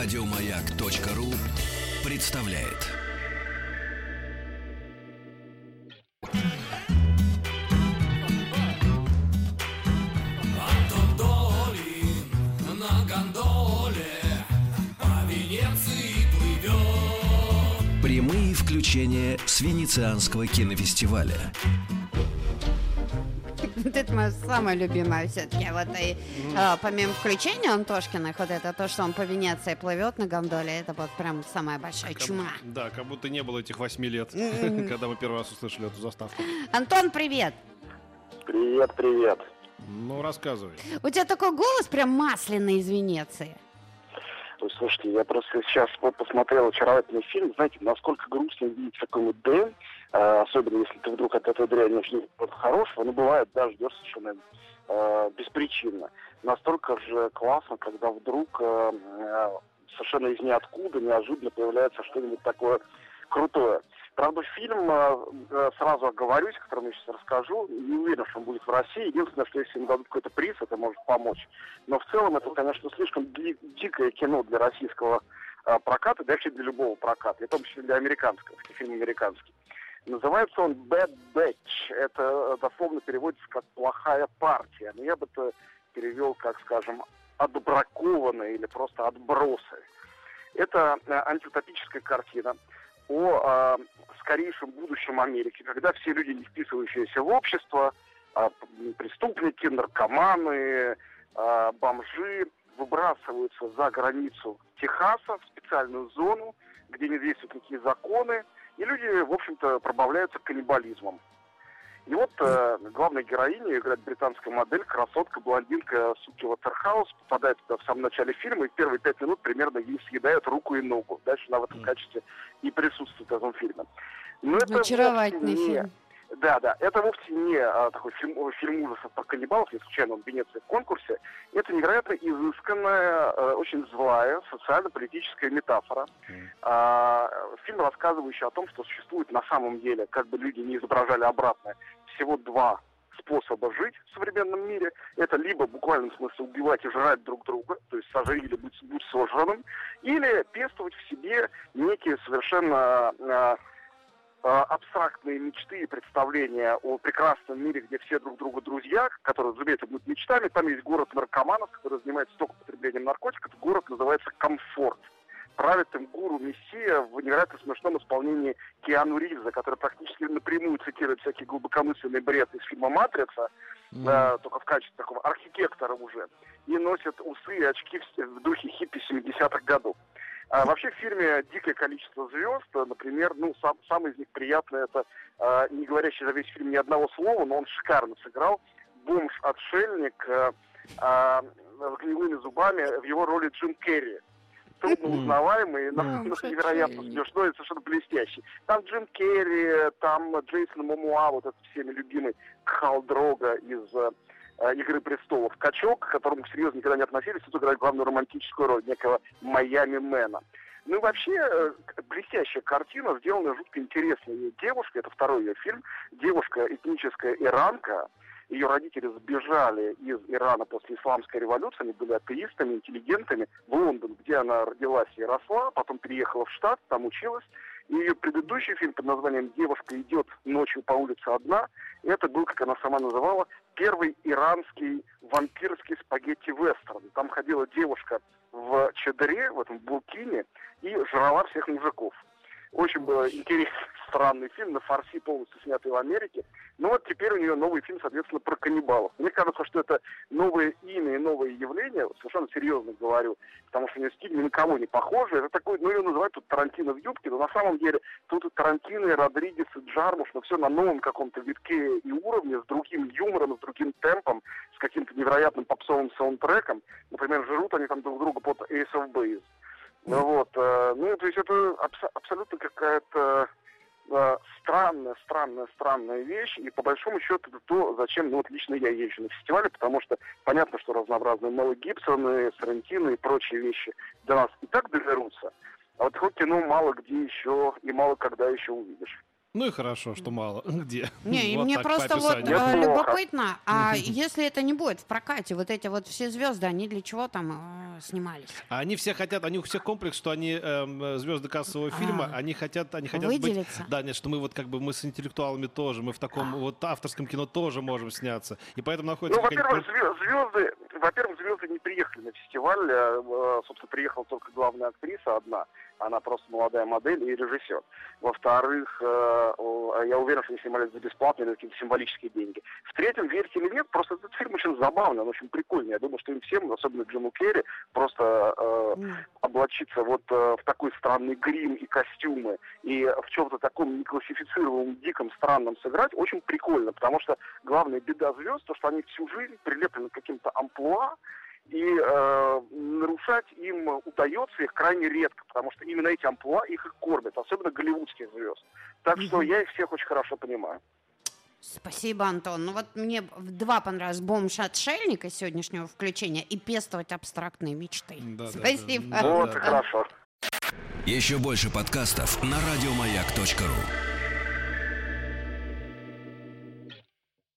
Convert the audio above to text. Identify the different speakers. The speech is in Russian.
Speaker 1: Радиомаяк.ру представляет. Прямые включения с Венецианского кинофестиваля.
Speaker 2: Вот это моя самая любимая все-таки. Вот и э, помимо включения Антошкиных, вот это то, что он по Венеции плывет на гондоле, это вот прям самая большая чума.
Speaker 3: Да, как будто не было этих восьми лет, когда мы первый раз услышали эту заставку.
Speaker 2: Антон, привет!
Speaker 4: Привет, привет.
Speaker 3: Ну, рассказывай.
Speaker 2: У тебя такой голос прям масляный из Венеции.
Speaker 4: Ой, слушайте, я просто сейчас вот посмотрел очаровательный фильм. Знаете, насколько грустно видеть вот Дэн, э, особенно если ты вдруг от этой дряни ждешь чего-то хорошего, ну, бывает, да, ждешь совершенно э, беспричинно. Настолько же классно, когда вдруг э, совершенно из ниоткуда неожиданно появляется что-нибудь такое крутое. Правда, фильм, э, э, сразу оговорюсь, о котором я сейчас расскажу, не уверен, что он будет в России. Единственное, что если им дадут какой-то приз, это может помочь. Но в целом это, конечно, слишком ди- дикое кино для российского э, проката, да вообще для любого проката, и в том числе для американского, фильм американский. Называется он Bad Batch. Это дословно переводится как «плохая партия». Но я бы это перевел как, скажем, «отбракованные» или просто «отбросы». Это антиутопическая картина о э, скорейшем будущем Америки, когда все люди, не вписывающиеся в общество, а, преступники, наркоманы, а, бомжи, выбрасываются за границу Техаса в специальную зону, где не действуют никакие законы, и люди, в общем-то, пробавляются каннибализмом. И вот э, главная героиня играет британская модель, красотка, блондинка Суки Ватерхаус, попадает туда в самом начале фильма, и в первые пять минут примерно ей съедают руку и ногу. Дальше она в этом качестве и присутствует в этом фильме. Но это
Speaker 2: Очаровательный
Speaker 4: не-
Speaker 2: фильм.
Speaker 4: Да, да, это вовсе не а, такой фильм, фильм ужасов про каннибалов, не случайно он в Венеции в конкурсе. Это невероятно изысканная, э, очень злая социально-политическая метафора. А, фильм, рассказывающий о том, что существует на самом деле, как бы люди не изображали обратное, всего два способа жить в современном мире. Это либо в буквальном смысле убивать и жрать друг друга, то есть сожри или будь, будь сожранным, или пестовать в себе некие совершенно э, абстрактные мечты и представления о прекрасном мире, где все друг другу друзья, которые, разумеется, будут мечтами. Там есть город наркоманов, который занимается только потреблением наркотиков. Город называется Комфорт. Правит им гуру Мессия в невероятно смешном исполнении Киану Ривза, который практически напрямую цитирует всякий глубокомысленный бред из фильма «Матрица», э, только в качестве такого архитектора уже, и носит усы и очки в, в духе хиппи 70-х годов. А вообще в фильме дикое количество звезд, например, ну, сам, самый из них приятный, это э, не говорящий за весь фильм ни одного слова, но он шикарно сыграл, бомж-отшельник э, э, с гнилыми зубами в его роли Джим Керри. Трудно узнаваемый, но, но невероятно смешной и совершенно блестящий. Там Джим Керри, там Джейсон Момуа, вот этот всеми любимый Хал Дрога из э, «Игры престолов». Качок, к которому серьезно никогда не относились, тут играет главную романтическую роль некого Майами Мэна. Ну и вообще, э, блестящая картина, сделанная жутко интересной девушкой, это второй ее фильм, девушка этническая иранка, ее родители сбежали из Ирана после исламской революции, они были атеистами, интеллигентами, в Лондон, где она родилась и росла, потом переехала в Штат, там училась. Ее предыдущий фильм под названием «Девушка идет ночью по улице одна», это был, как она сама называла, первый иранский вампирский спагетти-вестерн. Там ходила девушка в чадре, в этом буркине, и жрала всех мужиков. Очень был интересный, странный фильм, на фарси полностью снятый в Америке. Ну вот теперь у нее новый фильм, соответственно, про каннибалов. Мне кажется, что это новое имя и новое явление, совершенно серьезно говорю, потому что у нее стиль ни на кого не похожий. Это такой, ну ее называют тут Тарантино в юбке, но на самом деле тут и Тарантино, и Родригес, и Джармуш, но все на новом каком-то витке и уровне, с другим юмором, с другим темпом, с каким-то невероятным попсовым саундтреком. Например, жрут они там друг друга под Ace of Base. Ну то есть это абсо- абсолютно какая-то э, странная, странная, странная вещь, и по большому счету это то, зачем, ну вот лично я езжу на фестивале, потому что понятно, что разнообразные Мэлы Гибсоны, Сарантино и прочие вещи до нас и так доберутся, а вот такое кино мало где еще и мало когда еще увидишь.
Speaker 3: Ну и хорошо, что мало. Где?
Speaker 2: Не, и
Speaker 3: Вот
Speaker 2: мне просто вот э,
Speaker 4: Неплохо.
Speaker 2: любопытно, а если это не будет в прокате, вот эти вот все звезды, они для чего там э, снимались?
Speaker 3: А Они все хотят, они у всех комплекс, что они эм, звезды кассового фильма,
Speaker 2: А.
Speaker 3: они хотят, они хотят
Speaker 2: Выделиться?
Speaker 3: быть, да, нет, что мы вот как бы мы с интеллектуалами тоже, мы в таком вот авторском кино тоже можем сняться, и поэтому находится
Speaker 4: Ну, во-первых, звезды, во-первых, звезды не приехали на фестиваль. э, э, Собственно, приехала только главная актриса одна. Она просто молодая модель и режиссер. Во-вторых, э, я уверен, что они снимались за бесплатно или какие-то символические деньги. В-третьем, верьте или нет, просто этот фильм очень забавный, он очень прикольный. Я думаю, что им всем, особенно Джиму Керри, просто э, облачиться вот э, в такой странный грим и костюмы и в чем-то таком неклассифицируемом, диком, странном сыграть очень прикольно, потому что главная беда звезд, то, что они всю жизнь прилеплены к каким-то амплуа, и э, нарушать им удается их крайне редко, потому что именно эти амплуа их и кормят, особенно голливудских звезд. Так что я их всех очень хорошо понимаю.
Speaker 2: Спасибо, Антон. Ну вот мне в два понравилось «Бомж-отшельник» из сегодняшнего включения и «Пестовать абстрактные мечты».
Speaker 3: Да.
Speaker 2: Спасибо.
Speaker 3: Да,
Speaker 4: вот
Speaker 3: да,
Speaker 4: и
Speaker 3: да.
Speaker 4: хорошо.
Speaker 1: Еще больше подкастов на радиомаяк.ру.